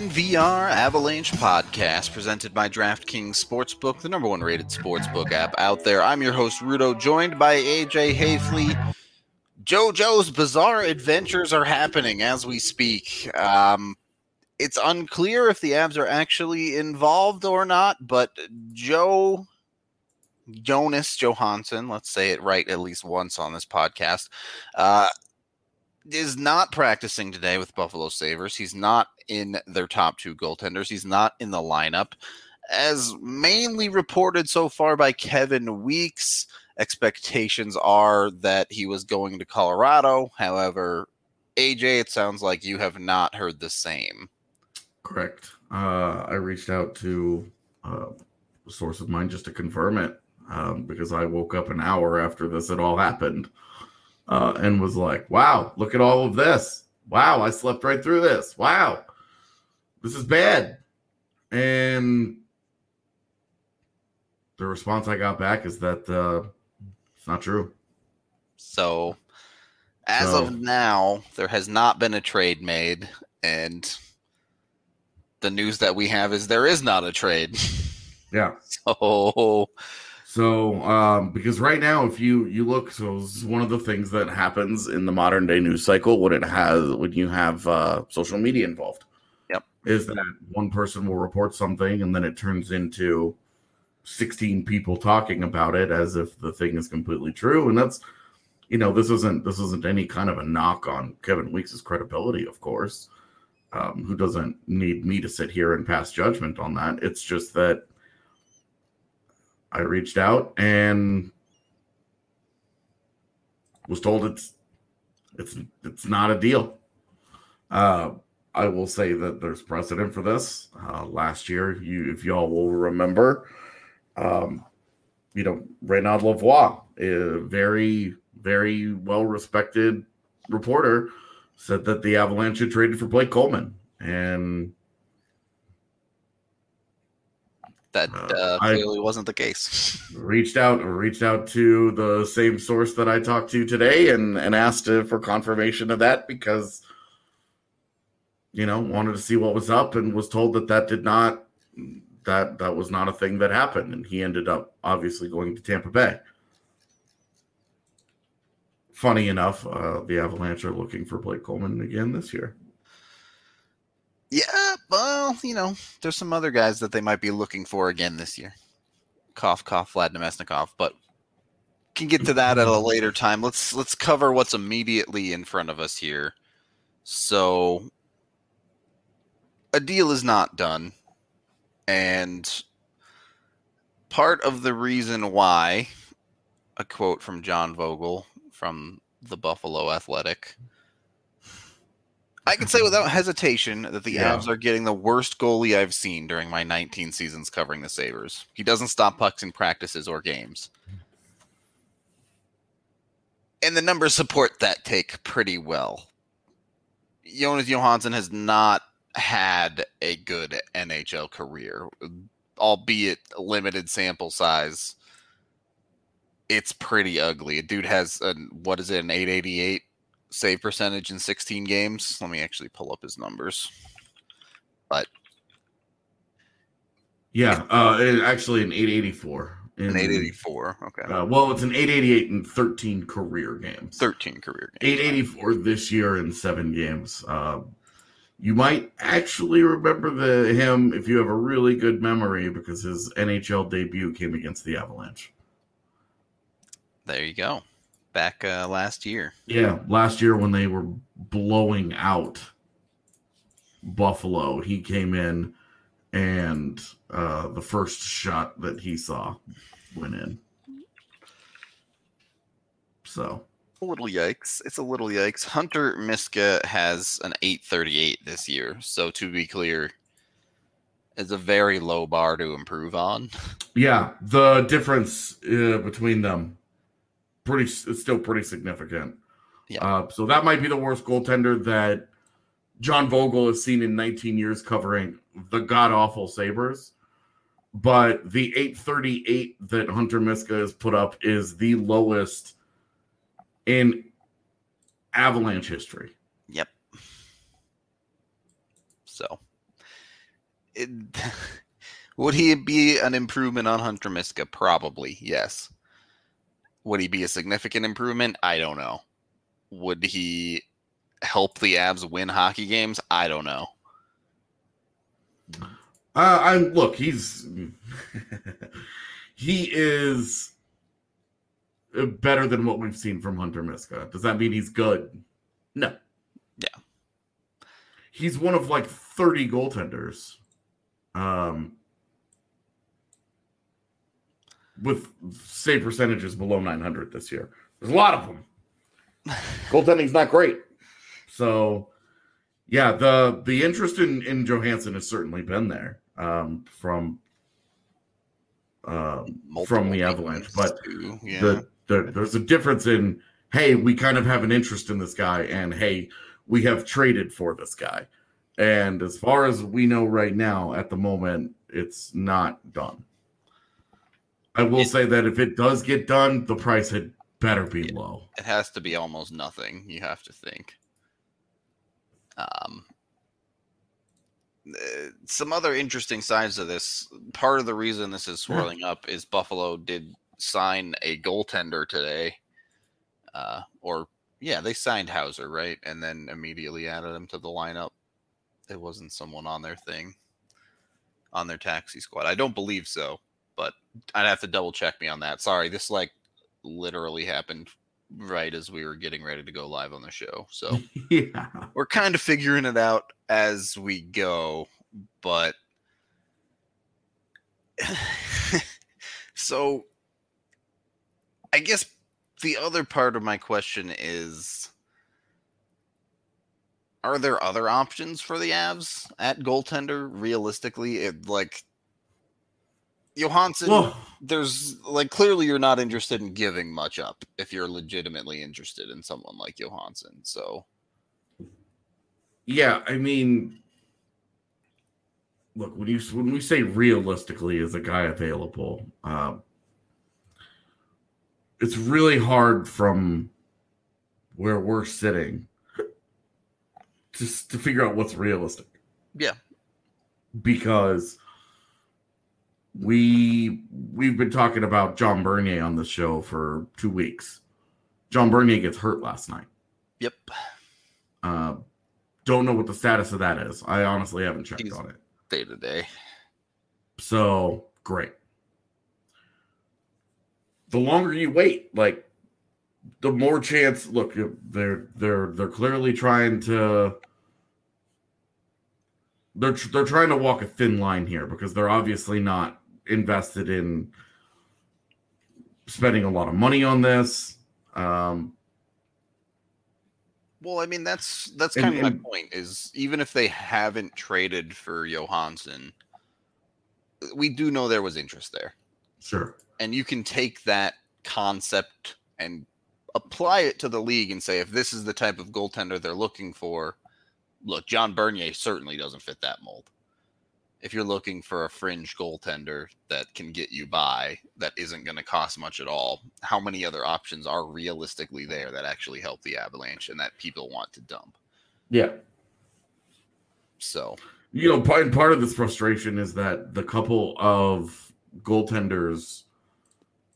DNVR Avalanche podcast presented by DraftKings Sportsbook, the number one rated sportsbook app out there. I'm your host, Rudo, joined by AJ Haefele. JoJo's bizarre adventures are happening as we speak. Um, it's unclear if the Avs are actually involved or not, but Joe Jonas Johansson, let's say it right at least once on this podcast, uh, is not practicing today with Buffalo Sabres. He's not in their top two goaltenders. He's not in the lineup. As mainly reported so far by Kevin Weeks, expectations are that he was going to Colorado. However, AJ, it sounds like you have not heard the same. Correct. Uh, I reached out to uh, a source of mine just to confirm it um, because I woke up an hour after this had all happened uh, and was like, wow, look at all of this. Wow, I slept right through this. Wow, this is bad. And the response I got back is that uh, it's not true. So, as So- of now, there has not been a trade made, and the news that we have is there is not a trade. Yeah. So, So, um, because right now, if you you look, so this is one of the things that happens in the modern day news cycle when it has when you have uh, social media involved. Yep. is that one person will report something and then it turns into sixteen people talking about it as if the thing is completely true, and that's you know this isn't this isn't any kind of a knock on Kevin Weeks' credibility, of course, um, who doesn't need me to sit here and pass judgment on that. It's just that I reached out and was told it's it's it's not a deal. Uh, I will say that there's precedent for this. Uh, last year, you if y'all will remember, um, you know, Renaud Lavoie, a very very well respected reporter, said that the Avalanche had traded for Blake Coleman, and that uh, uh, clearly wasn't the case. reached out, reached out to the same source that I talked to today, and and asked uh, for confirmation of that because, you know, wanted to see what was up, and was told that that did not, that that was not a thing that happened, and he ended up obviously going to Tampa Bay. Funny enough, uh, the Avalanche are looking for Blake Coleman again this year. Yeah, well, you know, there's some other guys that they might be looking for again this year. Cough, cough, Vlad Namestnikov, but can get to that at a later time. Let's let's cover what's immediately in front of us here. So, a deal is not done, and part of the reason why, a quote from John Vogl from the Buffalo Athletic I can say without hesitation that the yeah. Avs are getting the worst goalie I've seen during my 19 seasons covering the Sabres. He doesn't stop pucks in practices or games. And the numbers support that take pretty well. Jonas Johansson has not had a good NHL career, albeit limited sample size. It's pretty ugly. A dude has a what is it, an 888 save percentage in 16 games. Let me actually pull up his numbers. But yeah, uh, actually an 884. In, an 884. Okay. Uh, well, it's an 888 in 13 career games. 13 career games. 884 this year in seven games. Uh, you might actually remember the him if you have a really good memory because his NHL debut came against the Avalanche. There you go back uh, last year. Yeah, last year when they were blowing out Buffalo, he came in and uh, the first shot that he saw went in. So a little yikes. It's a little yikes. Hunter Miska has an 838 this year. So to be clear, it's a very low bar to improve on. Yeah, the difference uh, between them pretty it's still pretty significant. Yeah. Uh, so that might be the worst goaltender that John Vogl has seen in 19 years covering the god awful Sabres. But the 838 that Hunter Miska has put up is the lowest in Avalanche history. Yep. So, it, would he be an improvement on Hunter Miska? Probably, yes. Would he be a significant improvement? I don't know. Would he help the Avs win hockey games? I don't know. Uh, I'm look. He's he is better than what we've seen from Hunter Miska. Does that mean he's good? No. Yeah. He's one of like 30 goaltenders. Um, with save percentages below 900 this year. There's a lot of them. Goaltending's not great. So, yeah, the the interest in in Johansson has certainly been there um, from uh, from the Avalanche, but yeah. the, the, there's a difference in hey, we kind of have an interest in this guy, and hey, we have traded for this guy. And as far as we know right now, at the moment, it's not done. I will it, say that if it does get done, the price had better be it, low. It has to be almost nothing. You have to think. Um, uh, some other interesting sides of this. Part of the reason this is swirling up is Buffalo did sign a goaltender today, uh, or yeah, they signed Houser right, and then immediately added him to the lineup. It wasn't someone on their thing, on their taxi squad. I don't believe so but I'd have to double check me on that. Sorry, this like literally happened right as we were getting ready to go live on the show. So yeah. we're kind of figuring it out as we go, but so I guess the other part of my question is are there other options for the Avs at goaltender realistically? It, like Johansson, Well, there's like clearly you're not interested in giving much up if you're legitimately interested in someone like Johansson. So yeah, I mean, look when you when we say realistically is a guy available, uh, it's really hard from where we're sitting just to figure out what's realistic. Yeah. because we we've been talking about John Bernier on the show for two weeks. John Bernier gets hurt last night. yep. Uh, don't know what the status of that is. I honestly haven't checked He's- on it. Day to day. So great. The longer you wait, like the more chance. Look, they're they're they're clearly trying to. They're they're trying to walk a thin line here because they're obviously not invested in spending a lot of money on this. Um, Well, I mean that's that's And- kind of and- my point. Is even if they haven't traded for Johansson, we do know there was interest there, sure. and you can take that concept and apply it to the league and say if this is the type of goaltender they're looking for. Look, John Bernier certainly doesn't fit that mold. If you're looking for a fringe goaltender that can get you by, that isn't going to cost much at all, how many other options are realistically there that actually help the Avalanche and that people want to dump? Yeah. So, you know, part, and part of this frustration is that the couple of goaltenders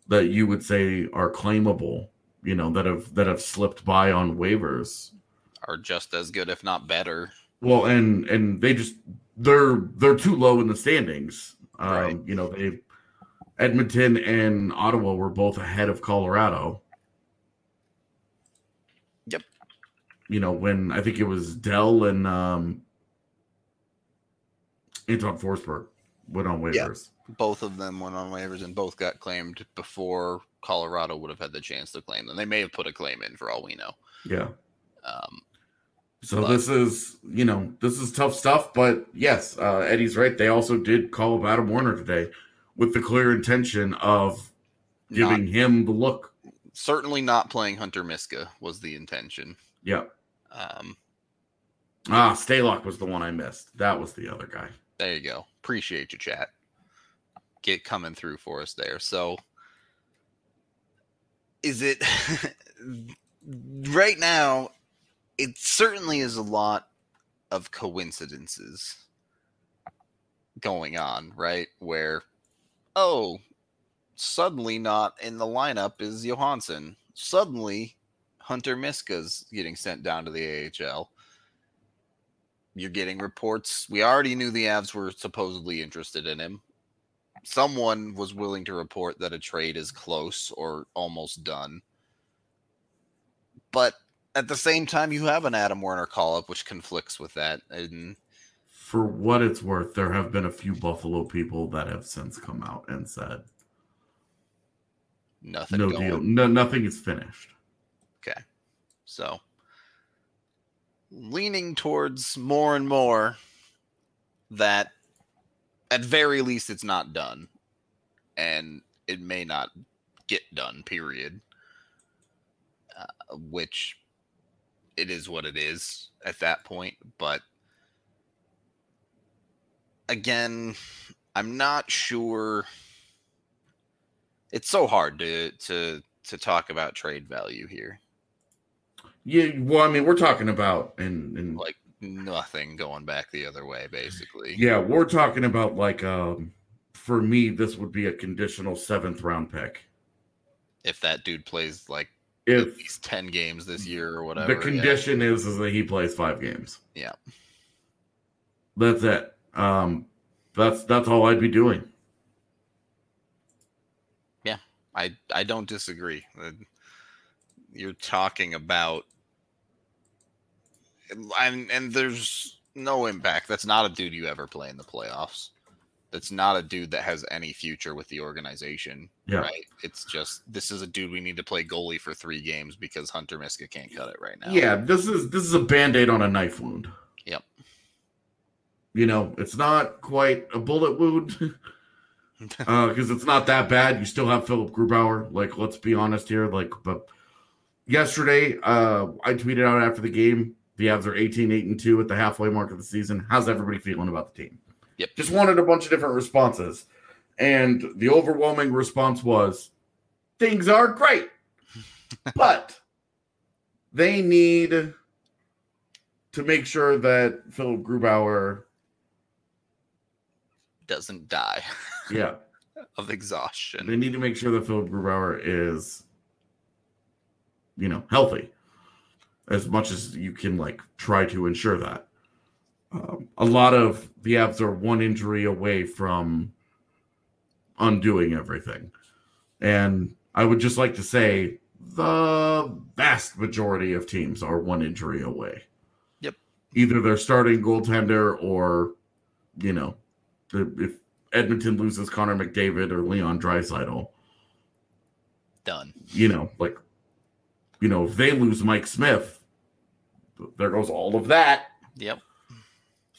that you would say are claimable, you know, that have that have slipped by on waivers. are just as good, if not better. Well, and and they just they're they're too low in the standings. Um, Right. You know, they Edmonton and Ottawa were both ahead of Colorado. Yep. You know, when I think it was Dell and um Anton Forsberg went on Yeah. waivers. Both of them went on waivers and both got claimed before Colorado would have had the chance to claim them. They may have put a claim in for all we know. Yeah. Um, So this is, you know, this is tough stuff. But yes, uh, Eddie's right. They also did call up Adam Werner today with the clear intention of not, giving him the look. certainly not playing Hunter Miska was the intention. Yeah. Um, Ah, Stalock was the one I missed. That was the other guy. there you go. Appreciate you, chat. Get coming through for us there. So, is it right now? It certainly is a lot of coincidences going on, right? Where, oh, suddenly not in the lineup is Johansson. Suddenly, Hunter Miska's getting sent down to the AHL you're getting reports. We already knew the Avs were supposedly interested in him. Someone was willing to report that a trade is close or almost done. But at the same time, you have an Adam Werner call up, which conflicts with that. And For what it's worth, there have been a few Buffalo people that have since come out and said nothing no going. deal, no nothing is finished. Okay. So leaning towards more and more that at very least it's not done and it may not get done period uh, which it is what it is at that point but again i'm not sure it's so hard to to to talk about trade value here Yeah, well, I mean, we're talking about and and like nothing going back the other way basically yeah, we're talking about like um for me, this would be a conditional seventh round pick. if that dude plays like at If least 10 games this year or whatever the yeah. condition is is that he plays five games. Yeah. That's it. Um that's that's all I'd be doing. Yeah, I I don't disagree. Uh, you're talking about and and there's no impact. That's not a dude you ever play in the playoffs. That's not a dude that has any future with the organization. Yeah. Right. It's just this is a dude we need to play goalie for three games because Hunter Miska can't cut it right now. Yeah, this is this is a band-aid on a knife wound. Yep. You know, it's not quite a bullet wound. because uh, it's not that bad. You still have Philipp Grubauer. Like, let's be honest here. Like, but yesterday, uh, I tweeted out after the game. The Avs are 18, 8, and 2 at the halfway mark of the season. How's everybody feeling about the team? Yep. Just wanted a bunch of different responses. And the overwhelming response was things are great. but they need to make sure that Philipp Grubauer doesn't die. Yeah. of exhaustion. They need to make sure that Philipp Grubauer is, you know, healthy as much as you can, like, try to ensure that. Um, a lot of the Avs are one injury away from undoing everything. And I would just like to say the vast majority of teams are one injury away. Yep. Either their starting goaltender or, you know, if Edmonton loses Connor McDavid or Leon Draisaitl, done. You know, like, you know, if they lose Mike Smith, there goes all of that. Yep.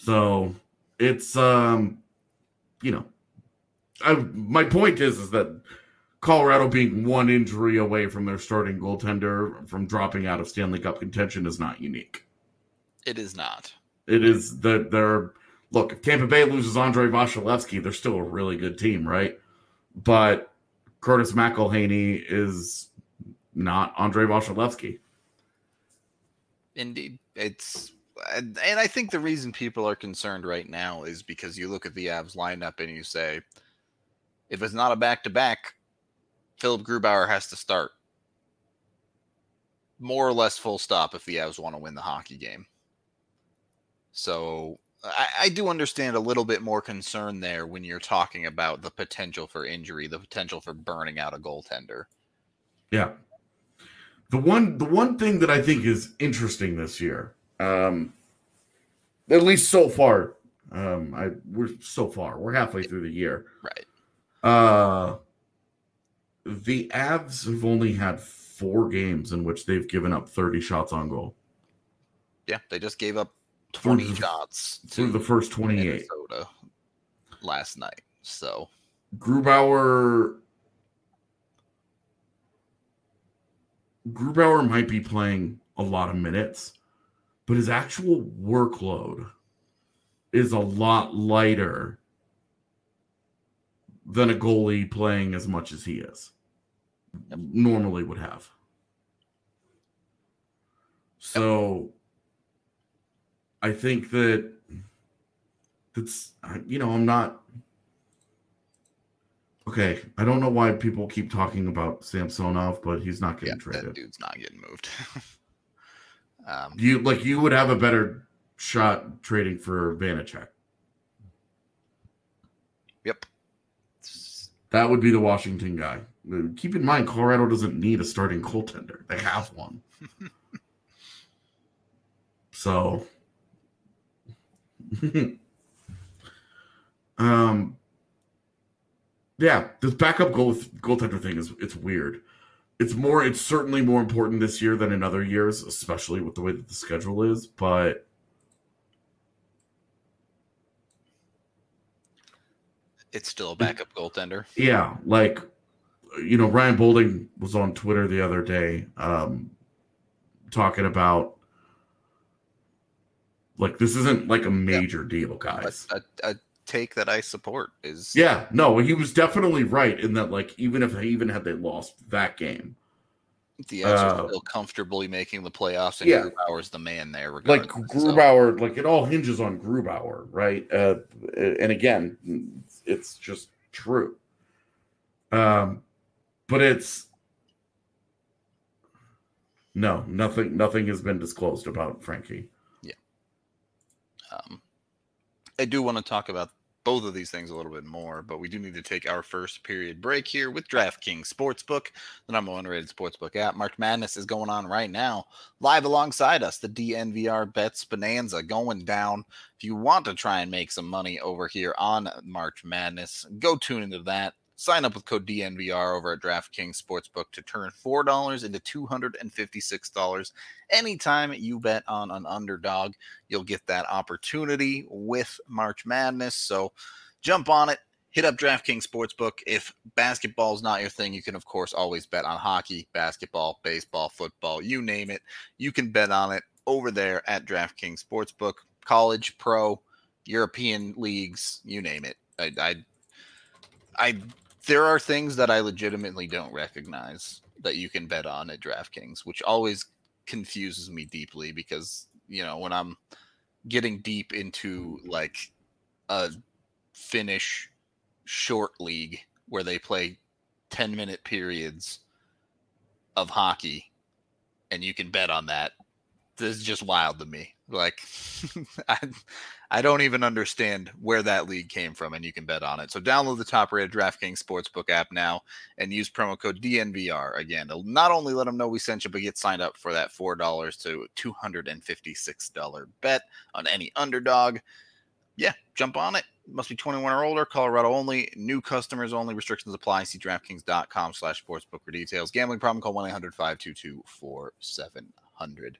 So it's um, you know, I my point is is that Colorado being one injury away from their starting goaltender from dropping out of Stanley Cup contention is not unique. It is not. It is that they're look, if Tampa Bay loses Andre Vasilevskiy, they're still a really good team, right? But Curtis McElhinney is not Andre Vasilevskiy. Indeed. It's and I think the reason people are concerned right now is because you look at the Avs lineup and you say, if it's not a back to back, Philipp Grubauer has to start. More or less full stop if the Avs want to win the hockey game. So I, I, do understand a little bit more concern there when you're talking about the potential for injury, the potential for burning out a goaltender. Yeah. The one the one thing that I think is interesting this year, um, at least so far, um, I we're so far, we're halfway through the year. Right. Uh the Avs have only had four games in which they've given up 30 shots on goal. Yeah, they just gave up 20 through, shots through the first 28 Minnesota last night. So Grubauer Grubauer might be playing a lot of minutes, but his actual workload is a lot lighter than a goalie playing as much as he is normally would have. So I think that that's you know I'm not okay. I don't know why people keep talking about Samsonov, but he's not getting yeah, traded. That dude's not getting moved. um, you like you would have a better shot trading for Vanecek. Yep. That would be the Washington guy. Keep in mind, Colorado doesn't need a starting goaltender; they have one. so um, yeah, this backup goal goaltender thing is it's weird. It's more. It's certainly more important this year than in other years, especially with the way that the schedule is. But it's still a backup goaltender. Yeah, like you know, Ryan Boulding was on Twitter the other day, um, talking about like this isn't like a major yeah. deal, guys. A, a, a, take that I support is yeah, no, he was definitely right in that. Like even if they even had they lost that game, the Avs uh, still comfortably making the playoffs, and yeah. Grubauer's the man there. Like Grubauer, so. like it all hinges on Grubauer, right? Uh, and again, it's just true. Um, but it's no, nothing. Nothing has been disclosed about Frankie. Yeah. Um, I do want to talk about both of these things a little bit more, but we do need to take our first period break here with DraftKings Sportsbook, the number one rated sportsbook app. March Madness is going on right now, live alongside us. The DNVR Bets Bonanza going down. If you want to try and make some money over here on March Madness, go tune into that. Sign up with code DNVR over at DraftKings Sportsbook to turn $4 into $256 anytime you bet on an underdog. You'll get that opportunity with March Madness. So jump on it. Hit up DraftKings Sportsbook. If basketball is not your thing, you can, of course, always bet on hockey, basketball, baseball, football, you name it. You can bet on it over there at DraftKings Sportsbook. College, pro, European leagues, you name it. I, I I there are things that I legitimately don't recognize that you can bet on at DraftKings, which always confuses me deeply because you know when I'm getting deep into like a Finnish short league where they play 10 minute periods of hockey and you can bet on that this is just wild to me. Like I, I don't even understand where that league came from, and you can bet on it. So download the top rated DraftKings Sportsbook app now and use promo code DNVR again to not only let them know we sent you, but get signed up for that $4 to $256 bet on any underdog. Yeah, jump on it. Must be 21 or older, Colorado only, new customers only, restrictions apply. See DraftKings.com slash sportsbook for details. Gambling problem, call 1 800 522 4700.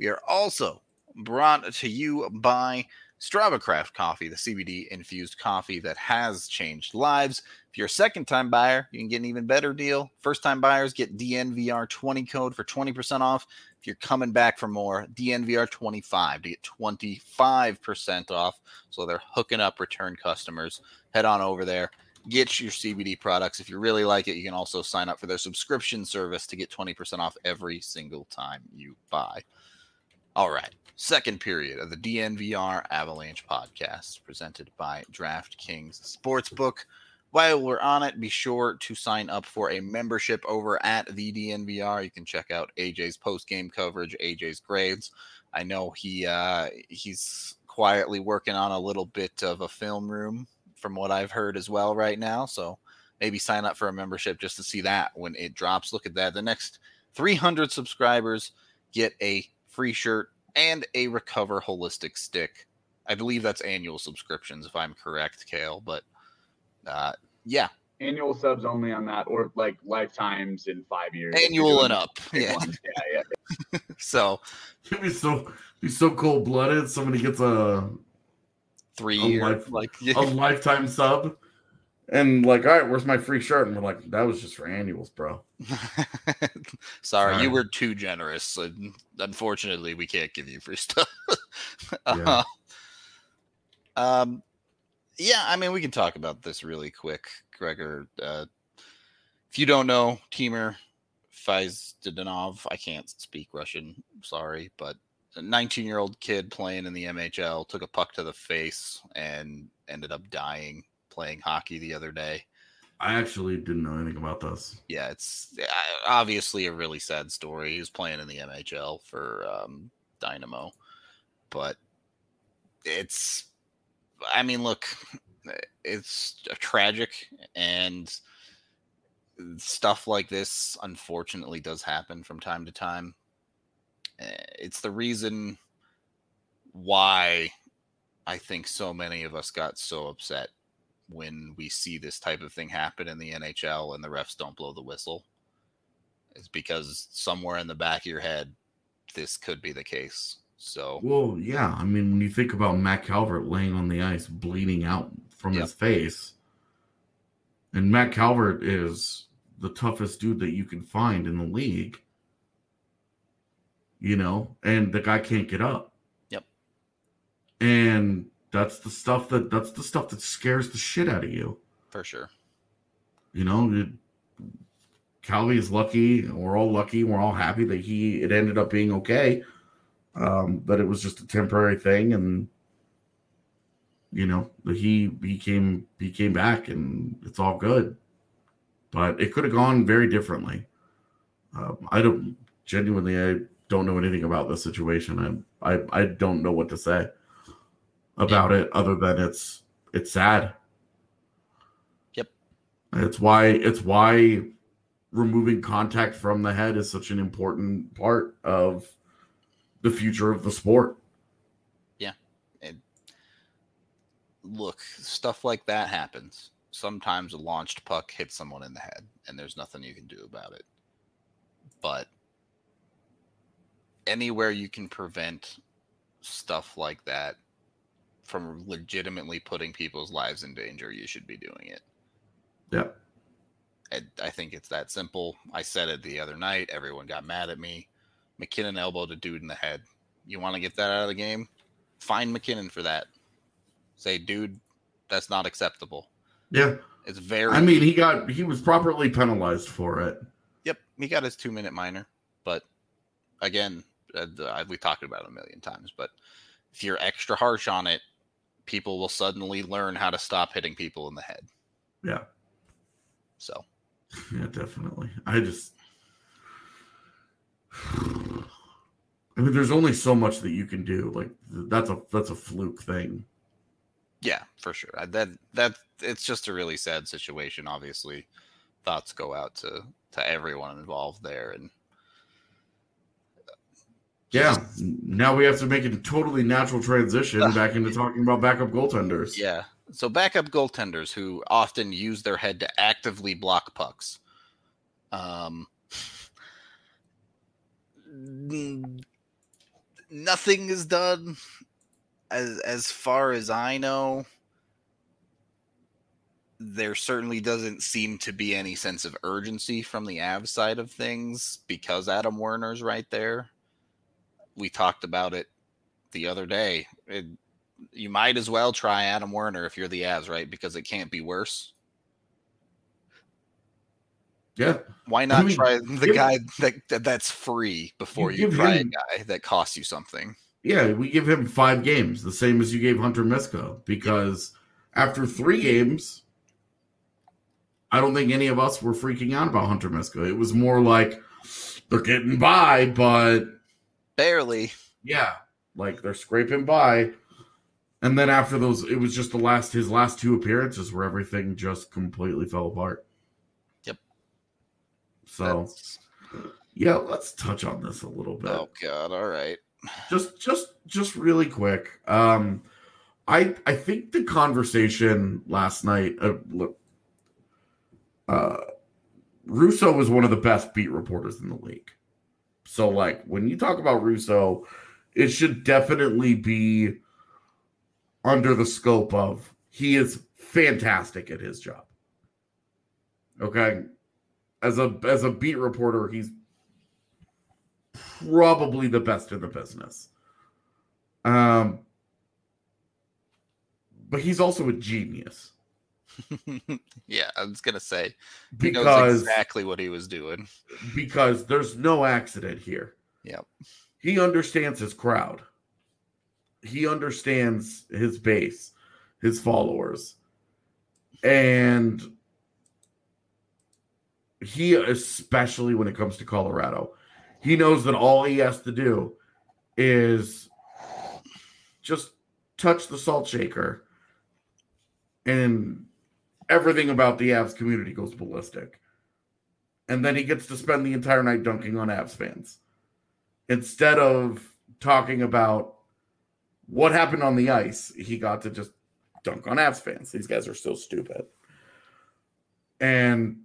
We are also brought to you by Strava Craft Coffee, the CBD infused coffee that has changed lives. If you're a second time buyer, you can get an even better deal. First time buyers get DNVR20 code for 20% off. If you're coming back for more, DNVR25 to get 25% off. So they're hooking up return customers. Head on over there, get your CBD products. If you really like it, you can also sign up for their subscription service to get 20% off every single time you buy. All right. Second period of the DNVR Avalanche podcast presented by DraftKings Sportsbook. While we're on it, be sure to sign up for a membership over at the DNVR. You can check out AJ's post game coverage, AJ's grades. I know he uh, he's quietly working on a little bit of a film room from what I've heard as well right now. So maybe sign up for a membership just to see that when it drops. Look at that. The next 300 subscribers get a free shirt and a Recover Holistic Stick. I believe that's annual subscriptions, if I'm correct, Kale. But uh, yeah, annual subs only on that, or like lifetimes in five years. Annual and up. Yeah. yeah, yeah. so it'd be so be so cold blooded. Somebody gets a three a year life, like a lifetime sub. And like, all right, where's my free shirt? And we're like, that was just for annuals, bro. Sorry, Sorry. you were too generous. And unfortunately, we can't give you free stuff. Yeah. Uh, um, yeah, I mean, we can talk about this really quick, Gregor. Uh, if you don't know, Timur Faizdinov, I can't speak Russian, sorry, but a 19 year old kid playing in the MHL took a puck to the face and ended up dying playing hockey the other day. I actually didn't know anything about this. Yeah, it's obviously a really sad story. He was playing in the MHL for um, Dynamo, but it's, I mean, look, it's tragic and stuff like this unfortunately does happen from time to time. Uh, It's the reason why I think so many of us got so upset when we see this type of thing happen in the NHL and the refs don't blow the whistle. It's because somewhere in the back of your head, this could be the case. So, Well, yeah. I mean, when you think about Matt Calvert laying on the ice, bleeding out from Yep. his face, and Matt Calvert is the toughest dude that you can find in the league, you know, and the guy can't get up. That's the stuff that that's the stuff that scares the shit out of you. for sure. You know, it, Calvi is lucky. We're all lucky. We're all happy that he it ended up being okay. Um, that it was just a temporary thing, and you know he he came he came back, and it's all good. But it could have gone very differently. Um, I don't genuinely. I don't know anything about this situation. I I I don't know what to say about it other than it's it's sad. Yep. It's why it's why removing contact from the head is such an important part of the future of the sport. Yeah. And look, stuff like that happens. Sometimes a launched puck hits someone in the head, and there's nothing you can do about it. But anywhere you can prevent stuff like that from legitimately putting people's lives in danger, you should be doing it. Yeah. And I think it's that simple. I said it the other night. Everyone got mad at me. MacKinnon elbowed a dude in the head. You want to get that out of the game? Find MacKinnon for that. Say, dude, that's not acceptable. Yeah. It's very. I mean, he got he was properly penalized for it. Yep, he got his two minute minor, but again, uh, we talked about it a million times. But if you're extra harsh on it, people will suddenly learn how to stop hitting people in the head. Yeah. So Yeah, definitely. I just I mean there's only so much that you can do. Like that's a that's a fluke thing. yeah, for sure. That that it's just a really sad situation. Obviously, thoughts go out to to everyone involved there, and Yeah. Now we have to make it a totally natural transition back into talking about backup goaltenders. Yeah. So backup goaltenders who often use their head to actively block pucks. Um, nothing is done as as far as I know. There certainly doesn't seem to be any sense of urgency from the Avs side of things because Adam Werner's right there. We talked about it the other day. It, you might as well try Adam Werner if you're the Avs, right? Because it can't be worse. Yeah. Why not mean, try the guy that, that that's free before You you, try him- a guy that costs you something? Yeah, we give him five games, the same as you gave Hunter Misko, because after three games, I don't think any of us were freaking out about Hunter Misko. It was more like they're getting by, but Barely. yeah, like they're scraping by. And then after those, it was just the last his last two appearances where everything just completely fell apart. Yep. So That's- yeah, let's touch on this a little bit. oh god. All right. just just just really quick um i i think the conversation last night uh, look uh russo was one of the best beat reporters in the league so like when you talk about russo it should definitely be under the scope of he is fantastic at his job. Okay? As a as a beat reporter he's probably the best in the business. Um, but he's also a genius yeah, I was gonna say he knows because exactly what he was doing. because there's no accident here. Yep. He understands his crowd. He understands his base, his followers. And he especially when it comes to Colorado, he knows that all he has to do is just touch the salt shaker and everything about the Avs community goes ballistic. And then he gets to spend the entire night dunking on Avs fans instead of talking about what happened on the ice. He got to just dunk on Avs fans. These guys are so stupid. And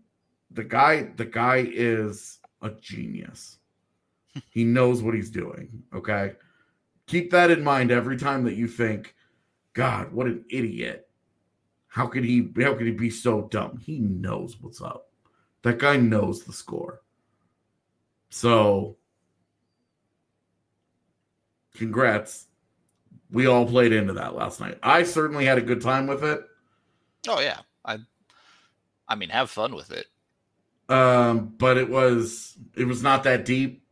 the guy, the guy is a genius. he knows what he's doing. Okay. Keep that in mind every time that you think, God, what an idiot. How could he how could he be so dumb? He knows what's up. That guy knows the score. So congrats. We all played into that last night. I certainly had a good time with it. Oh yeah. I I mean have fun with it. Um, but it was it was not that deep.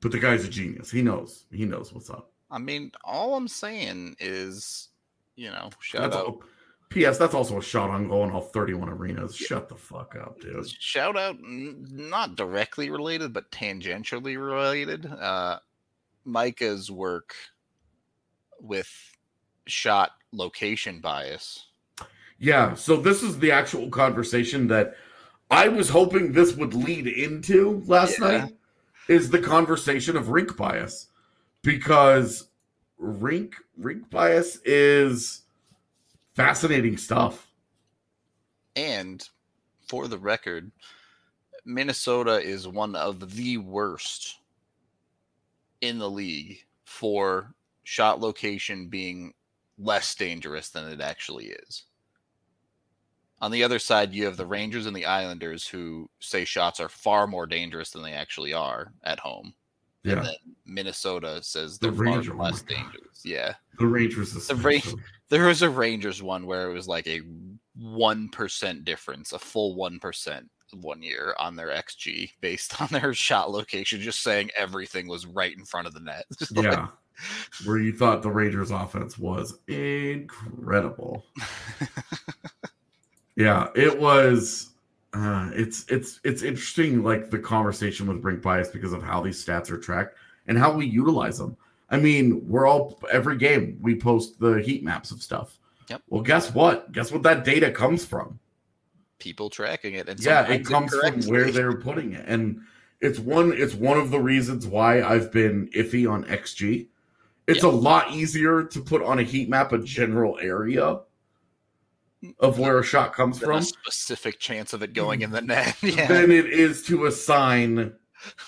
But the guy's a genius. He knows. He knows what's up. I mean, all I'm saying is, you know, shout That's out all- P.S. That's also a shot on goal in all 31 arenas. Shut the fuck up, dude. shout out not directly related but tangentially related uh micah's work with shot location bias. Yeah, so this is the actual conversation that I was hoping this would lead into last Yeah. night is the conversation of rink bias because rink rink bias is fascinating stuff. And for the record, Minnesota is one of the worst in the league for shot location being less dangerous than it actually is. On the other side, you have the Rangers and the Islanders who say shots are far more dangerous than they actually are at home. Yeah. And then Minnesota says The they're far Ranger- oh less God. dangerous. Yeah. The Rangers The Ra- There was a Rangers one where it was like a 1% difference, a full 1% one year on their XG based on their shot location, just saying everything was right in front of the net. Like- yeah. Where you thought the Rangers offense was incredible. yeah, it was uh it's it's it's interesting like the conversation with rink bias because of how these stats are tracked and how we utilize them. I mean, we're all every game we post the heat maps of stuff. Yep. Well, guess what? Guess what that data comes from? people tracking it. And yeah it comes from where they're putting it and it's one it's one of the reasons why i've been iffy on xg it's Yeah. a lot easier to put on a heat map a general area of where a shot comes Than a from specific chance of it going in the net. yeah. than it is to assign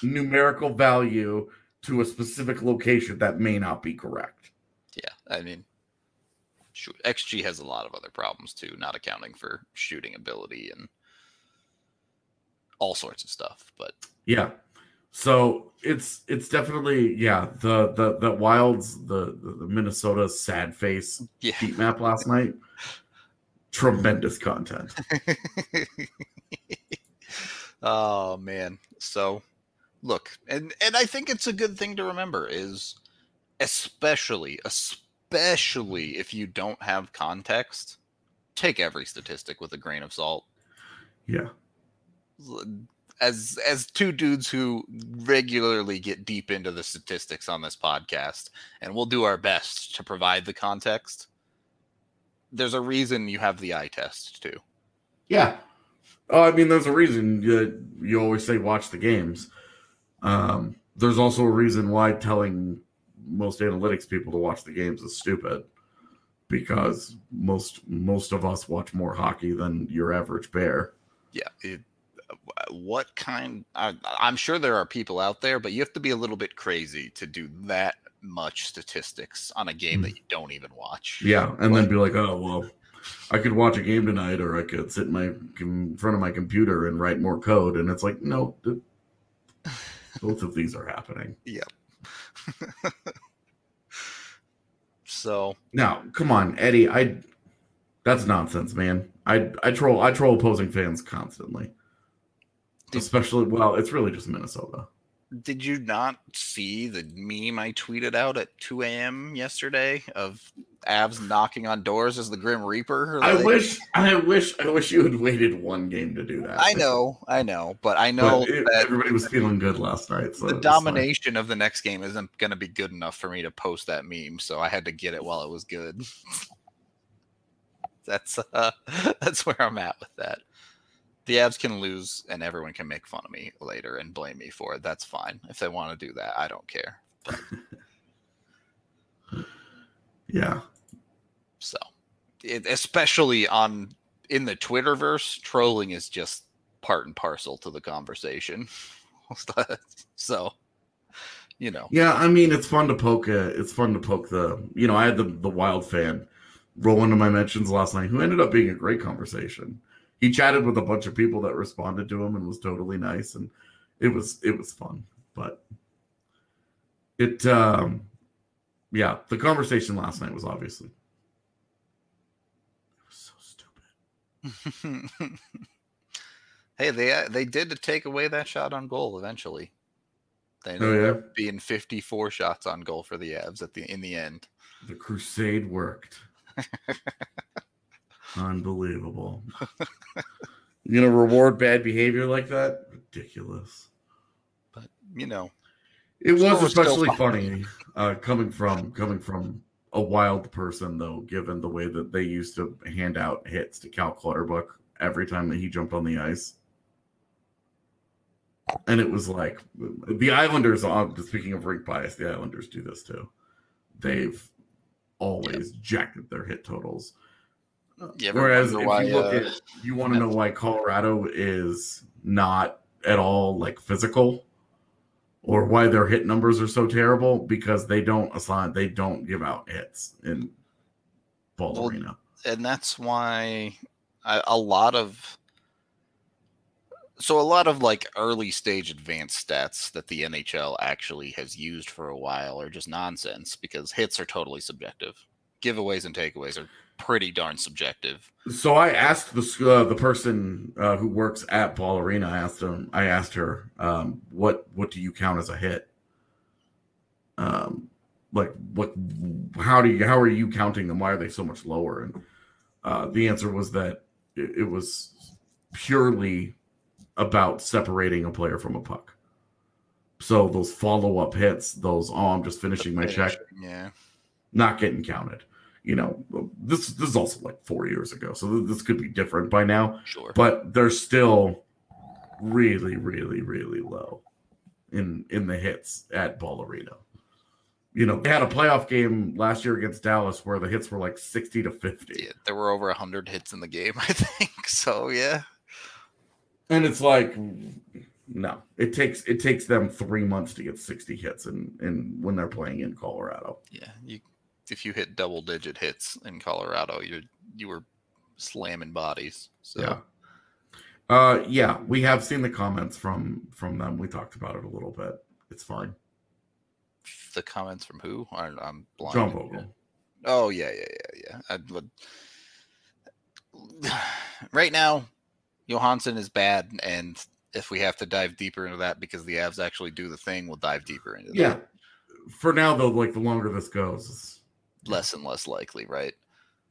numerical value to a specific location that may not be correct Yeah, I mean, shoot, XG has a lot of other problems too, not accounting for shooting ability and all sorts of stuff. But Yeah. So it's it's definitely yeah the the the wilds the the, the Minnesota sad face yeah, heat map last night tremendous content oh man. So look, and and I think it's a good thing to remember is especially especially if you don't have context, take every statistic with a grain of salt. yeah as as two dudes who regularly get deep into the statistics on this podcast and we'll do our best to provide the context there's a reason you have the eye test too. Yeah. Oh I mean there's a reason you, you always say watch the games. Um there's also a reason why telling most analytics people to watch the games is stupid because most most of us watch more hockey than your average bear. Yeah it, what kind I, i'm sure there are people out there but you have to be a little bit crazy to do that much statistics on a game hmm. that you don't even watch Yeah, and then be like, oh well, I could watch a game tonight, or I could sit in my in front of my computer and write more code. And it's like, no, th- both of these are happening. Yep. so Now, come on, Eddie, I that's nonsense, man. I I troll I troll opposing fans constantly, especially well, it's really just Minnesota. Did you not see the meme I tweeted out at 2 a.m. yesterday of Avs knocking on doors as the Grim Reaper? I wish I wish I wish you had waited one game to do that. I know, I know, but I know But it- that everybody was feeling good last night. So the it was fine. domination of the next game isn't going to be good enough for me to post that meme, so I had to get it while it was good. that's uh, that's where I'm at with that. The Avs can lose, and everyone can make fun of me later and blame me for it. That's fine if they want to do that. I don't care. Yeah. So, it, especially on in the Twitterverse, trolling is just part and parcel to the conversation. so, you know, Yeah, I mean it's fun to poke. Uh, it's fun to poke the. You know, I had the the wild fan roll into my mentions last night, who ended up being a great conversation. He chatted with a bunch of people that responded to him and was totally nice, and it was it was fun. But it, um yeah, the conversation last night was obviously it was so stupid. hey, they uh, they did to take away that shot on goal eventually. They Oh, yeah? up being 54 shots on goal for the Avs at the in the end. The crusade worked. Unbelievable. you gonna reward bad behavior like that? Ridiculous. But you know, It was especially fun. funny uh, coming from coming from a wild person though, given the way that they used to hand out hits to Cal Clutterbuck every time that he jumped on the ice. And it was like the Islanders. uh, Speaking of rink bias, the Islanders do this too. They've always jacked their hit totals. You Whereas if why, you look uh, at, you want to know why Colorado is not at all like physical, or why their hit numbers are so terrible because they don't assign, they don't give out hits in Ball Well, Arena. and that's why I, a lot of so a lot of like early stage advanced stats that the NHL actually has used for a while are just nonsense because hits are totally subjective. Giveaways and takeaways are pretty darn subjective. So I asked the uh, the person uh, who works at Ball Arena. I asked him. I asked her, um, "What what do you count as a hit? Um, like what? How do you? How are you counting them? Why are they so much lower?" And uh, the answer was that it, it was purely about separating a player from a puck. So those follow up hits, those oh, I'm just finishing my check, Yeah. not getting counted. You know, this this is also like four years ago, so this could be different by now. Sure. But they're still really, really, really low in in the hits at Ball Arena. You know, they had a playoff game last year against Dallas where the hits were like sixty to fifty, yeah, there were over 100 hits in the game, I think. So, yeah. and it's like, no, it takes it takes them three months to get sixty hits, and and when they're playing in Colorado. Yeah, you if you hit double digit hits in Colorado, you you were slamming bodies. So Yeah. Uh yeah, we have seen the comments from from them. We talked about it a little bit. It's fine. the comments from who? I, I'm blind. John Vogl. Oh yeah, yeah, yeah, yeah. I would. Right now, Johansson is bad, and if we have to dive deeper into that because the Avs actually do the thing, we'll dive deeper into Yeah. that. For now though, like the longer this goes, Less and less likely, right?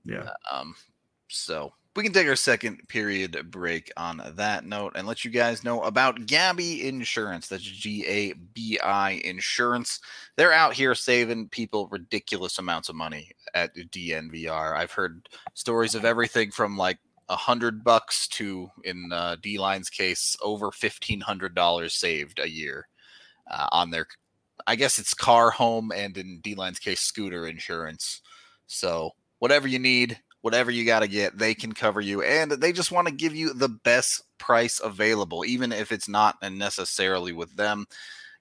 yeah. Um, so we can take our second period break on that note and let you guys know about Gabi Insurance. That's G A B I Insurance. They're out here saving people ridiculous amounts of money at DNVR. I've heard stories of everything from like a hundred bucks to, in uh, D Line's case, over fifteen hundred dollars saved a year uh, on their. I guess it's car, home, and in D Line's case, scooter insurance. So whatever you need, whatever you got to get, they can cover you. And they just want to give you the best price available, even if it's not necessarily with them.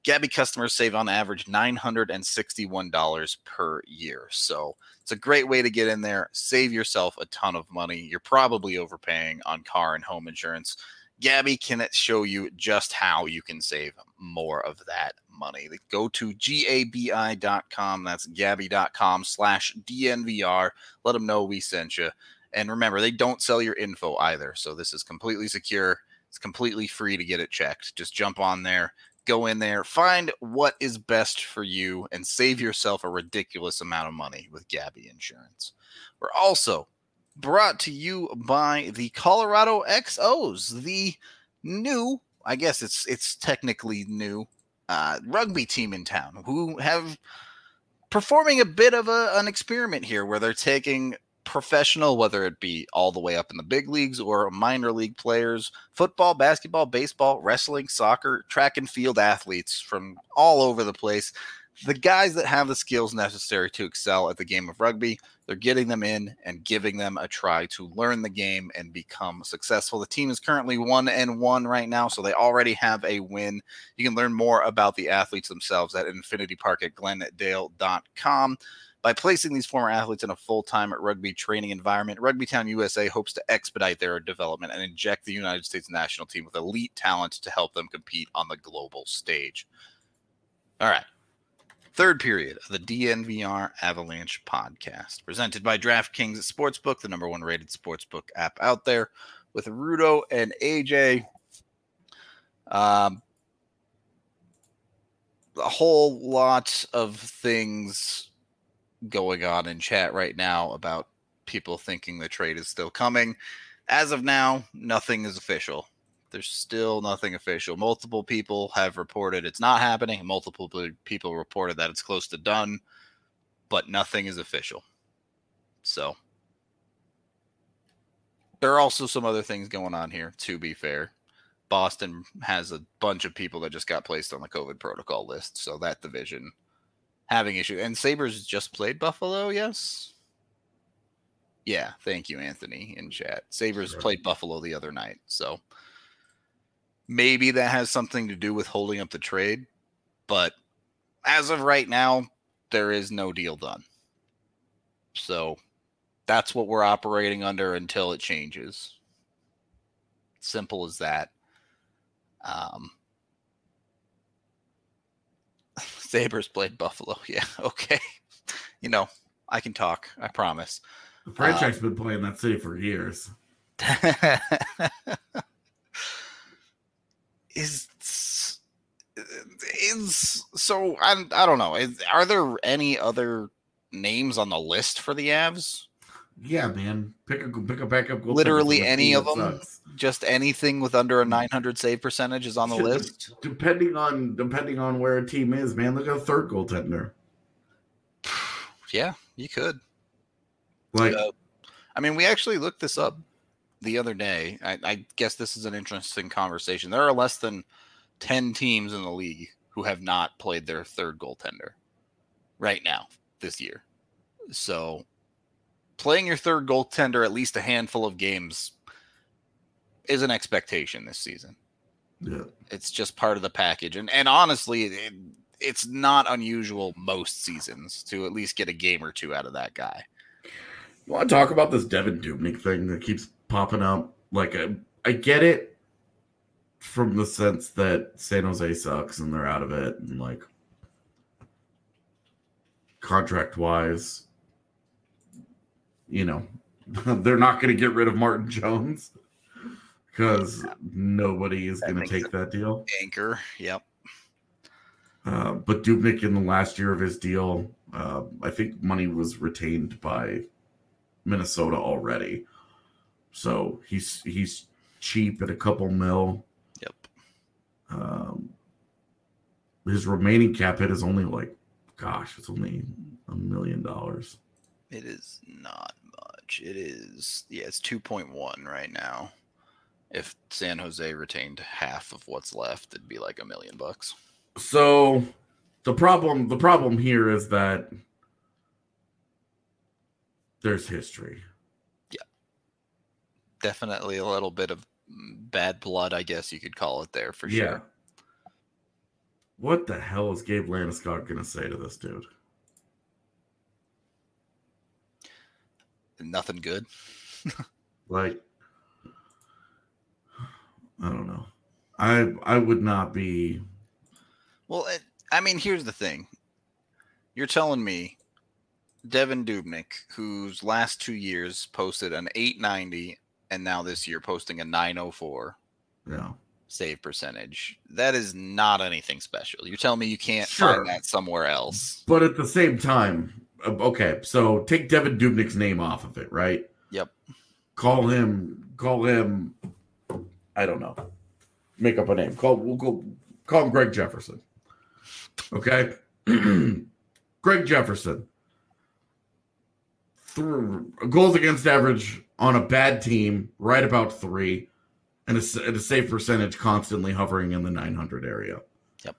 Gabi customers save on average $961 per year. So it's a great way to get in there, save yourself a ton of money. You're probably overpaying on car and home insurance. Gabi can show you just how you can save more of that money. Go to gabi.com. That's gabi.com slash DNVR. Let them know we sent you. And remember, they don't sell your info either. So this is completely secure. It's completely free to get it checked. Just jump on there, go in there, find what is best for you, and save yourself a ridiculous amount of money with Gabi Insurance. We're also brought to you by the Colorado XOs, the new, I guess it's it's technically new uh, rugby team in town who have performing a bit of a, an experiment here where they're taking professional, whether it be all the way up in the big leagues or minor league players, football, basketball, baseball, wrestling, soccer, track and field athletes from all over the place. The guys that have the skills necessary to excel at the game of rugby, they're getting them in and giving them a try to learn the game and become successful. The team is currently one and one right now, so they already have a win. You can learn more about the athletes themselves at Infinity Park at glendale.com. By placing these former athletes in a full time rugby training environment, Rugbytown USA hopes to expedite their development and inject the United States national team with elite talent to help them compete on the global stage. All right. Third period of the DNVR Avalanche podcast, presented by DraftKings Sportsbook, the number one rated sportsbook app out there, with Rudo and AJ. Um, a whole lot of things going on in chat right now about people thinking the trade is still coming. As of now, nothing is official. There's still nothing official. Multiple people have reported it's not happening. Multiple people reported that it's close to done. but nothing is official. So there are also some other things going on here, to be fair. Boston has a bunch of people that just got placed on the COVID protocol list. So that division having issue. And Sabres just played Buffalo, yes? Yeah, thank you, Anthony, in chat. Sabres Sure. played Buffalo the other night. So maybe that has something to do with holding up the trade. But as of right now, there is no deal done. So that's what we're operating under until it changes. Simple as that. Um, Sabres played Buffalo. Yeah, okay. You know, I can talk. I promise. The franchise been playing that city for years. is is so I, I don't know. Is, are there any other names on the list for the Avs? Yeah, man. Pick a pick a backup goaltender Literally any of them? sucks. Just anything with under a 900 save percentage is on the list. Depending on depending on where a team is, man. Look at a third goaltender. Yeah, you could. Like Uh, I mean, we actually looked this up the other day. I, I guess this is an interesting conversation. There are less than 10 teams in the league who have not played their third goaltender right now this year. So playing your third goaltender at least a handful of games is an expectation this season. yeah. It's just part of the package. And and honestly, it, it's not unusual most seasons to at least get a game or two out of that guy. You want to talk about this Devan Dubnyk thing that keeps popping up? Like, I, I get it from the sense that San Jose sucks and they're out of it, and like contract wise, you know, they're not going to get rid of Martin Jones because nobody is going to take that deal. Anchor. Yep. Uh, but Dubnyk in the last year of his deal, uh, I think money was retained by Minnesota already. So he's he's cheap at a couple mil. Yep. Um, his remaining cap hit is only like, gosh, it's only a million dollars. It is not much. It is yeah, it's two point one right now. If San Jose retained half of what's left, it'd be like a million bucks. So the problem the problem here is that there's history. Definitely a little bit of mm, bad blood, I guess you could call it there for sure. What the hell is Gabe Landeskog gonna say to this dude? Nothing good. Like, I don't know. I I would not be. Well, it, I mean, here's the thing. You're telling me Devan Dubnyk, whose last two years posted an 890 and now this year posting a 904 You know, save percentage, that is not anything special. You're telling me you can't Sure. find that somewhere else. but at the same time, uh, okay. So take Devan Dubnyk's name off of it, right? Yep. Call him. Call him. I don't know. Make up a name. Call. We'll go. Call him Greg Jefferson. Okay. Greg Jefferson. Through goals against average on a bad team, right about three, and a, and a save percentage constantly hovering in the 900 area. Yep.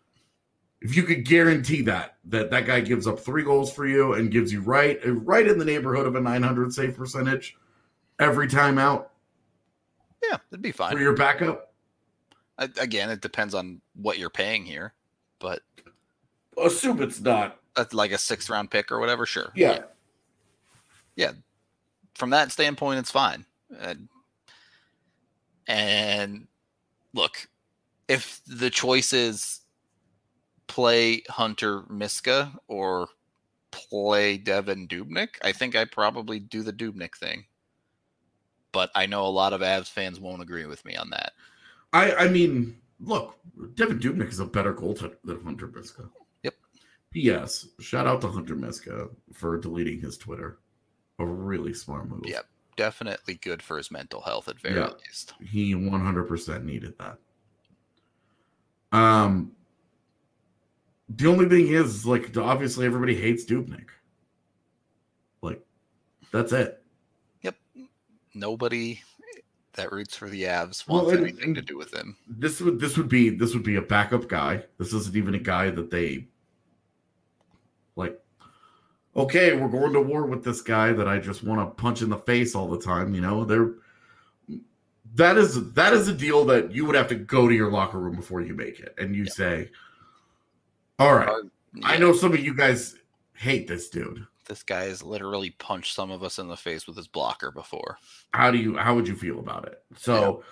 If you could guarantee that that that guy gives up three goals for you and gives you right right in the neighborhood of a 900 save percentage every time out Yeah, it'd be fine for your backup, A- Again, it depends on what you're paying here, but assume it's not. that's like a sixth round pick or whatever. Sure. Yeah. From that standpoint, it's fine. And, and look, if the choice is play Hunter Miska or play Devan Dubnyk, I think I probably do the Dubnyk thing. But I know a lot of Avs fans won't agree with me on that. I I mean, look, Devan Dubnyk is a better goaltender than Hunter Miska. Yep. P.S. Shout out to Hunter Miska for deleting his Twitter. A really smart move. Yep. Definitely good for his mental health at very Yeah. least. he 100% needed that. Um, the only thing is, like, obviously everybody hates Dubnyk. Like, that's it. Yep. Nobody that roots for the Avs Well, wants and- anything to do with him. This would this would be this would be a backup guy. This isn't even a guy that they. Okay, we're going to war with this guy that I just want to punch in the face all the time. You know, they're that is that is a deal that you would have to go to your locker room before you make it, and you Yeah. say, "All right, Or- I know some of you guys hate this dude. this guy has literally punched some of us in the face with his blocker before. How do you how would you feel about it?" So,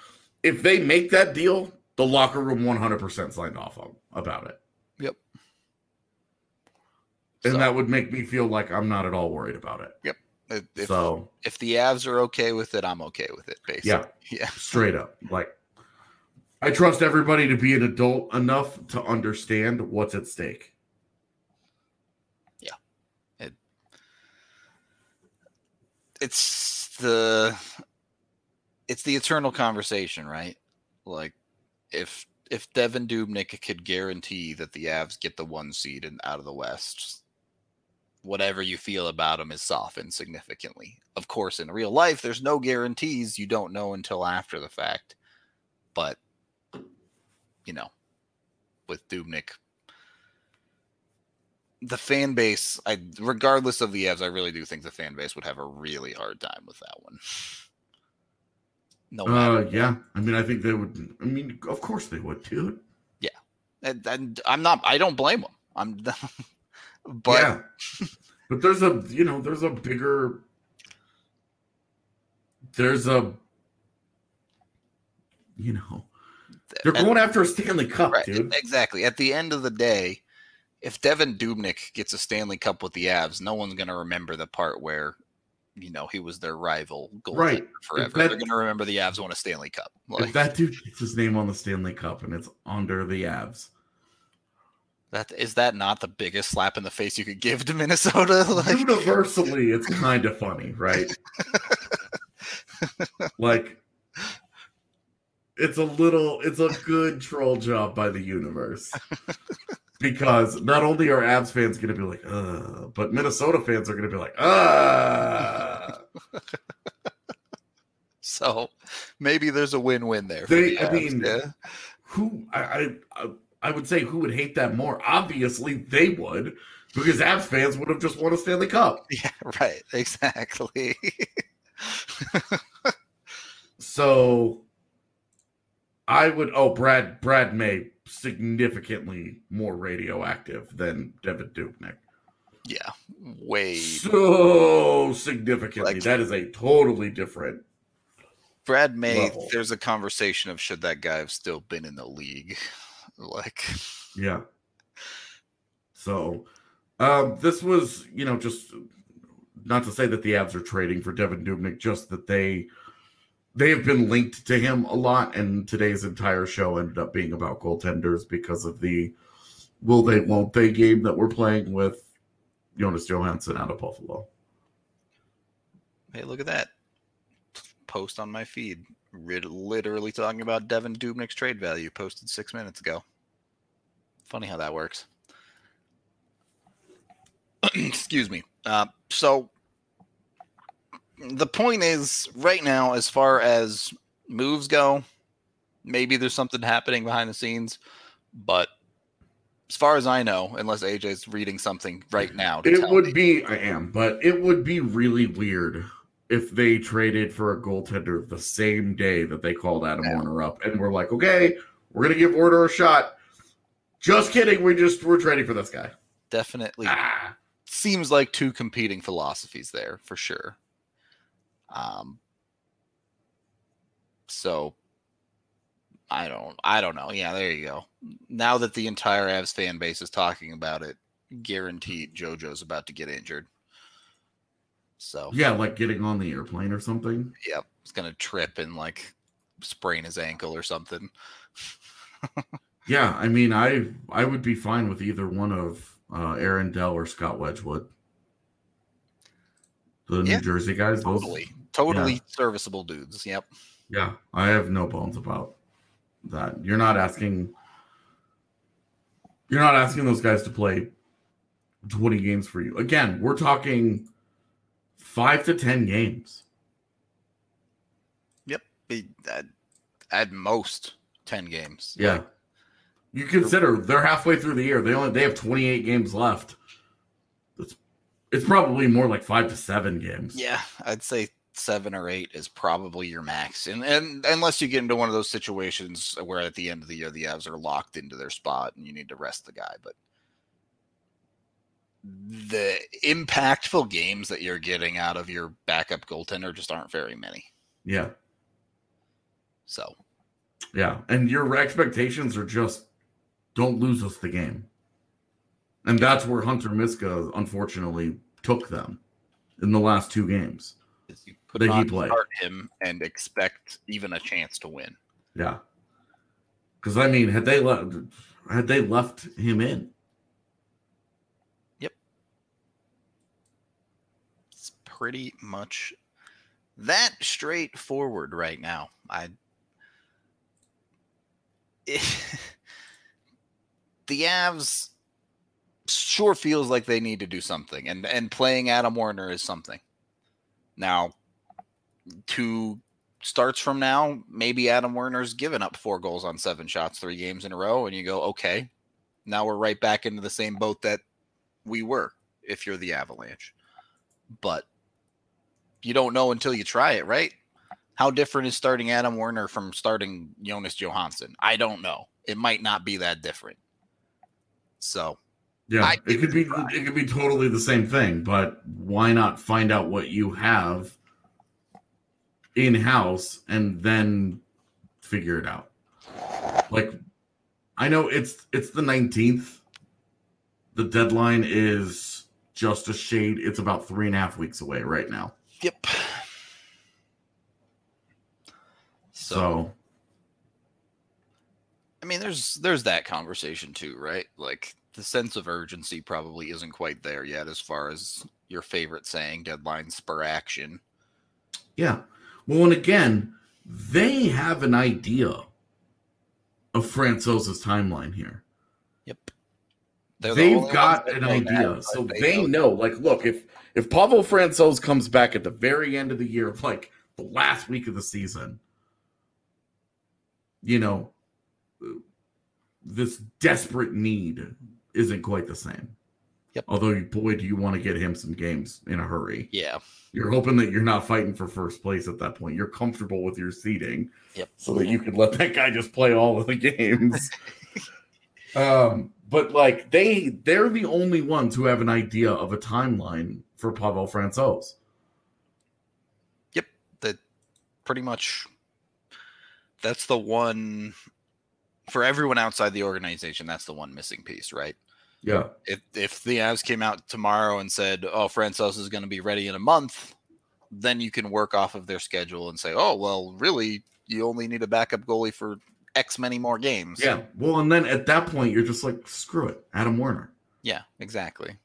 if they make that deal, the locker room one hundred percent signed off on about it. And So, that would make me feel like I'm not at all worried about it. Yep. if, so if the Avs are okay with it, I'm okay with it. Basically, Yeah. yeah. straight up, like I trust everybody to be an adult enough to understand what's at stake. Yeah. it, It's the it's the eternal conversation, right? Like if if Devan Dubnyk could guarantee that the Avs get the one seed and out of the West, whatever you feel about him is softened significantly. Of course, in real life, there's no guarantees. You don't know until after the fact. But you know, with Dubnyk, the fan base, I regardless of the Avs, I really do think the fan base would have a really hard time with that one. No matter, Uh, yeah, I mean, I think they would. I mean, of course they would, dude. Yeah, and, and I'm not. I don't blame them. I'm, but yeah, but there's a you know there's a bigger there's a you know they're and- going after a Stanley Cup, right, dude. exactly. At the end of the day, if Devan Dubnyk gets a Stanley Cup with the Avs, no one's going to remember the part where, you know, he was their rival Right. forever. that- They're going to remember the Avs won a Stanley Cup. Like if that dude gets his name on the Stanley Cup and it's under the Avs, that is that not the biggest slap in the face you could give to Minnesota? Like, universally it's kind of funny right like it's a little it's a good troll job by the universe because not only are Avs fans going to be like uh but minnesota fans are going to be like uh so maybe there's a win-win there. They- the I mean, yeah. who I, I I would say who would hate that more obviously they would because Avs fans would have just won a stanley cup yeah, right, exactly. So I would oh Brad Brad May significantly more radioactive than Devan Dubnyk. yeah, way. So significantly. Like- that is a totally different Brad May, level. there's a conversation of should that guy have still been in the league? Like, yeah. So um this was, you know, just not to say that the Avs are trading for Devan Dubnyk, just that they they have been linked to him a lot, and today's entire show ended up being about goaltenders because of the will they won't they game that we're playing with Jonas Johansson out of Buffalo. hey, look at that post on my feed. Rid- literally talking about Devan Dubnyk's trade value posted six minutes ago. Funny how that works. Excuse me. Uh, so the point is, right now, as far as moves go, maybe there's something happening behind the scenes, but as far as I know, unless AJ's reading something right now, to It would me- be I am, but it would be really weird if they traded for a goaltender the same day that they called Adam Yeah. Werner up and we're like, okay, we're gonna give Werner a shot. Just kidding, we just we're trading for this guy. definitely Ah. seems like two competing philosophies there for sure. Um, so I don't, I don't know. Yeah, there you go. Now that the entire Avs fan base is talking about it, guaranteed JoJo's about to get injured. So Yeah, like getting on the airplane or something. yep, he's gonna trip and like sprain his ankle or something. Yeah, I mean, I I would be fine with either one of uh, Aaron Dell or Scott Wedgewood. The New Jersey guys, Totally, totally serviceable dudes. Yep. Yeah, I have no bones about that. You're not asking you're not asking those guys to play 20 games for you. Again, we're talking five to ten games. Yep. At, at most 10 games. Yeah. You consider they're halfway through the year. They only they have 28 games left. It's it's probably more like five to seven games. Yeah, I'd say seven or eight is probably your max, and and unless you get into one of those situations where at the end of the year the Avs are locked into their spot and you need to rest the guy, but the impactful games that you're getting out of your backup goaltender just aren't very many. Yeah. So Yeah. And your expectations are just don't lose us the game. And that's where Hunter Miska unfortunately took them in the last two games. you put That he played. start him and expect even a chance to win. Yeah. Because I mean, had they left had they left him in, It's pretty much that straightforward right now. I the Avs sure feels like they need to do something, and and playing Adam Werner is something. Now, two starts from now, maybe Adam Werner's given up four goals on seven shots, three games in a row, and you go, okay, now we're right back into the same boat that we were if you're the Avalanche. But you don't know until you try it, right? How different is starting Adam Werner from starting Jonas Johansson? I don't know. It might not be that different. So yeah, I it could be it could be totally the same thing, but why not find out what you have in house and then figure it out? Like I know it's it's the 19th. The deadline is just a shade. It's about three and a half weeks away right now. Yep. So, So, I mean, there's there's that conversation too, right? Like the sense of urgency probably isn't quite there yet, as far as your favorite saying, deadline spur action. yeah. Well, and again, they have an idea of Francouz's timeline here. They're the They've only got an that know that, idea, so they know know. Like, look, if if Pavel Francouz comes back at the very end of the year, like the last week of the season, you know, this desperate need isn't quite the same. Yep. Although, boy, do you want to get him some games in a hurry. Yeah. You're hoping that you're not fighting for first place at that point. You're comfortable with your seating, Yep. so that you can let that guy just play all of the games. um, but like they, they're the only ones who have an idea of a timeline for Pavel Francouz. Yep, that pretty much that's the one for everyone outside the organization that's the one missing piece right Yeah, if if the Avs came out tomorrow and said oh Francouz is going to be ready in a month then you can work off of their schedule and say oh well really you only need a backup goalie for x many more games yeah. Well, and then at that point, you're just like, screw it, Adam Werner. yeah exactly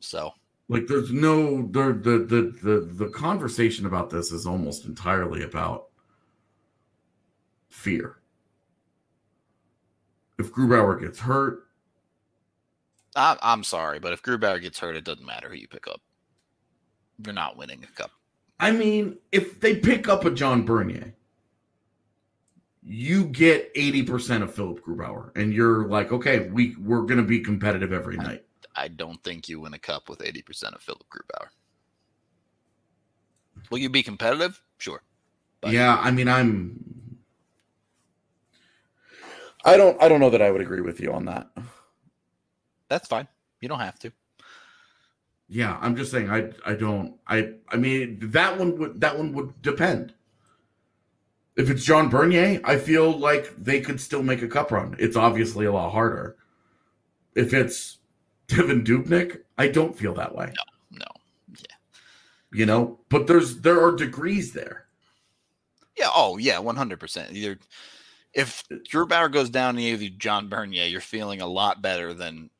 so Like, there's no the the the the, the conversation about this is almost entirely about fear. If Grubauer gets hurt, I, i'm sorry but if grubauer gets hurt it doesn't matter who you pick up you're not winning a cup I mean, if they pick up a John Bernier, you get 80% of Philipp Grubauer, and you're like, okay, we, we're going to be competitive every night. I don't think you win a cup with 80% of Philipp Grubauer. Will you be competitive? Sure. But- yeah, I mean, I'm. I don't. I don't know that I would agree with you on that. That's fine. You don't have to. Yeah, I'm just saying. I. I don't. I. I mean, that one would. That one would depend. If it's John Bernier, I feel like they could still make a cup run. It's obviously a lot harder. If it's Devan Dubnyk, I don't feel that way. No. No, yeah, you know, but there's there are degrees there. Yeah. Oh, yeah. 100%. Either if Grubauer goes down to either John Bernier, you're feeling a lot better than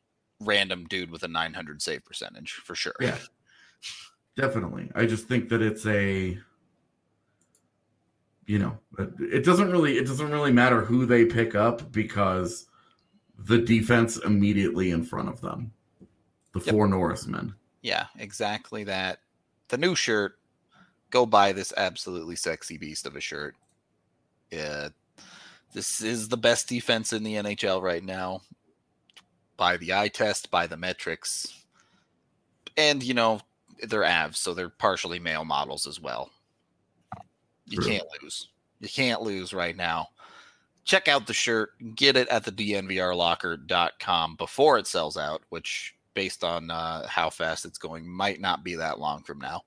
random dude with a 900 save percentage for sure. Yeah. Definitely. I just think that it's a you know, it doesn't really it doesn't really matter who they pick up because the defense immediately in front of them. The Yep. four Norrismen. Yeah, exactly that. The new shirt. Go buy this absolutely sexy beast of a shirt. Yeah, this is the best defense in the NHL right now. By the eye test, by the metrics, and you know they're avs, so they're partially male models as well. You True. can't lose. You can't lose right now. Check out the shirt. Get it at the dnvrlocker.com before it sells out, which, based on uh, how fast it's going, might not be that long from now.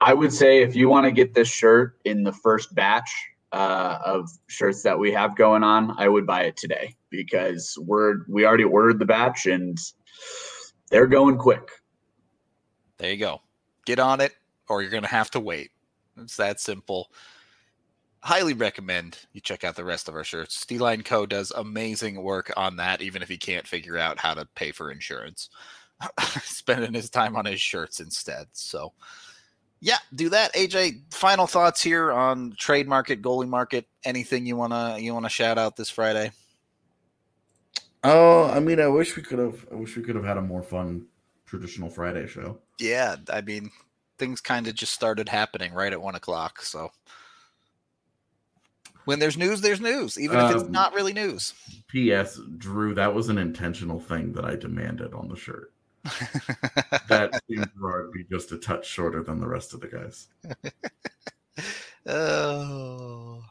I would say if you want to get this shirt in the first batch uh, of shirts that we have going on, I would buy it today because we're we already ordered the batch and they're going quick. There you go. Get on it, or you're going to have to wait. It's that simple. Highly recommend you check out the rest of our shirts. Steeline Co. does amazing work on that, even if he can't figure out how to pay for insurance. Spending his time on his shirts instead. So, yeah, do that. AJ, final thoughts here on trade market, goalie market. Anything you wanna you wanna shout out this Friday? Oh, I mean, I wish we could have. I wish we could have had a more fun traditional Friday show. Yeah, I mean, things kind of just started happening right at one o'clock. So when there's news, there's news, even if it's Um, not really news. P.S. Drew, that was an intentional thing that I demanded on the shirt. That seemed to be just a touch shorter than the rest of the guys. oh,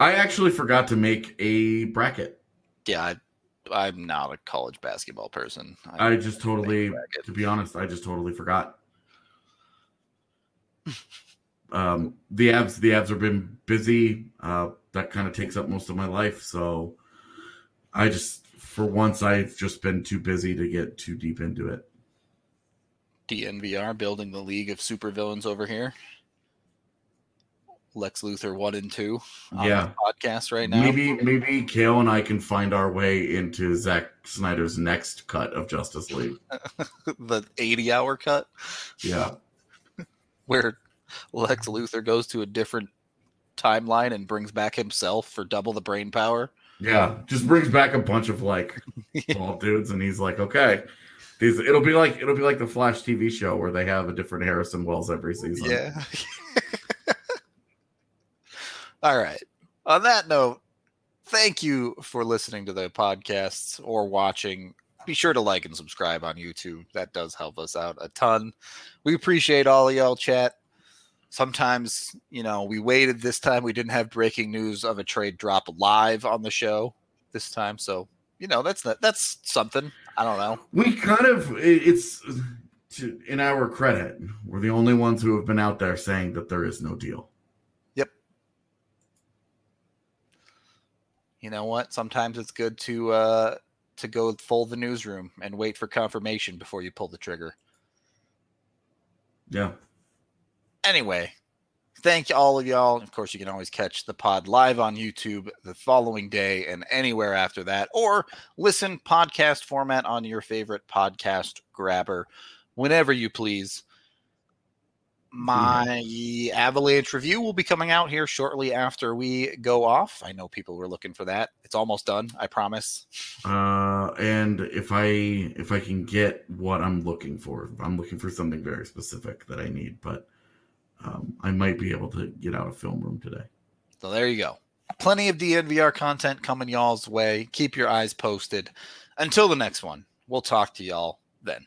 I actually forgot to make a bracket. yeah. I, I'm not a college basketball person. I, I just totally, to be honest, I just totally forgot. Um, the Avs, the Avs have been busy. Uh, that kind of takes up most of my life. So I just, for once, I've just been too busy to get too deep into it. DNVR building the league of supervillains over here. Lex Luthor one and two on Yeah. podcast right now. Maybe, maybe Kale and I can find our way into Zack Snyder's next cut of Justice League. the 80 hour cut Yeah. Where Lex Luthor goes to a different timeline and brings back himself for double the brain power. Yeah, just brings back a bunch of like bald dudes, and he's like, okay, these. It'll be like it'll be like the Flash TV show where they have a different Harrison Wells every season. Yeah. All right. On that note, thank you for listening to the podcasts or watching. Be sure to like and subscribe on YouTube. That does help us out a ton. We appreciate all of y'all chat. Sometimes, you know, we waited this time. We didn't have breaking news of a trade drop live on the show this time. So, you know, that's not, that's something. I don't know. we kind of it's to, in our credit, we're the only ones who have been out there saying that there is no deal. Yep. You know what? Sometimes it's good to uh to go full the newsroom and wait for confirmation before you pull the trigger. Yeah, Anyway, thank you all of y'all. Of course, you can always catch the pod live on YouTube the following day and anywhere after that, or listen podcast format on your favorite podcast grabber whenever you please. My Avalanche review will be coming out here shortly after we go off. I know people were looking for that. It's almost done, I promise. uh, and if I if I can get what I'm looking for, I'm looking for something very specific that I need, but um, I might be able to get out of film room today. So there you go. Plenty of DNVR content coming y'all's way. Keep your eyes posted. Until the next one, we'll talk to y'all then.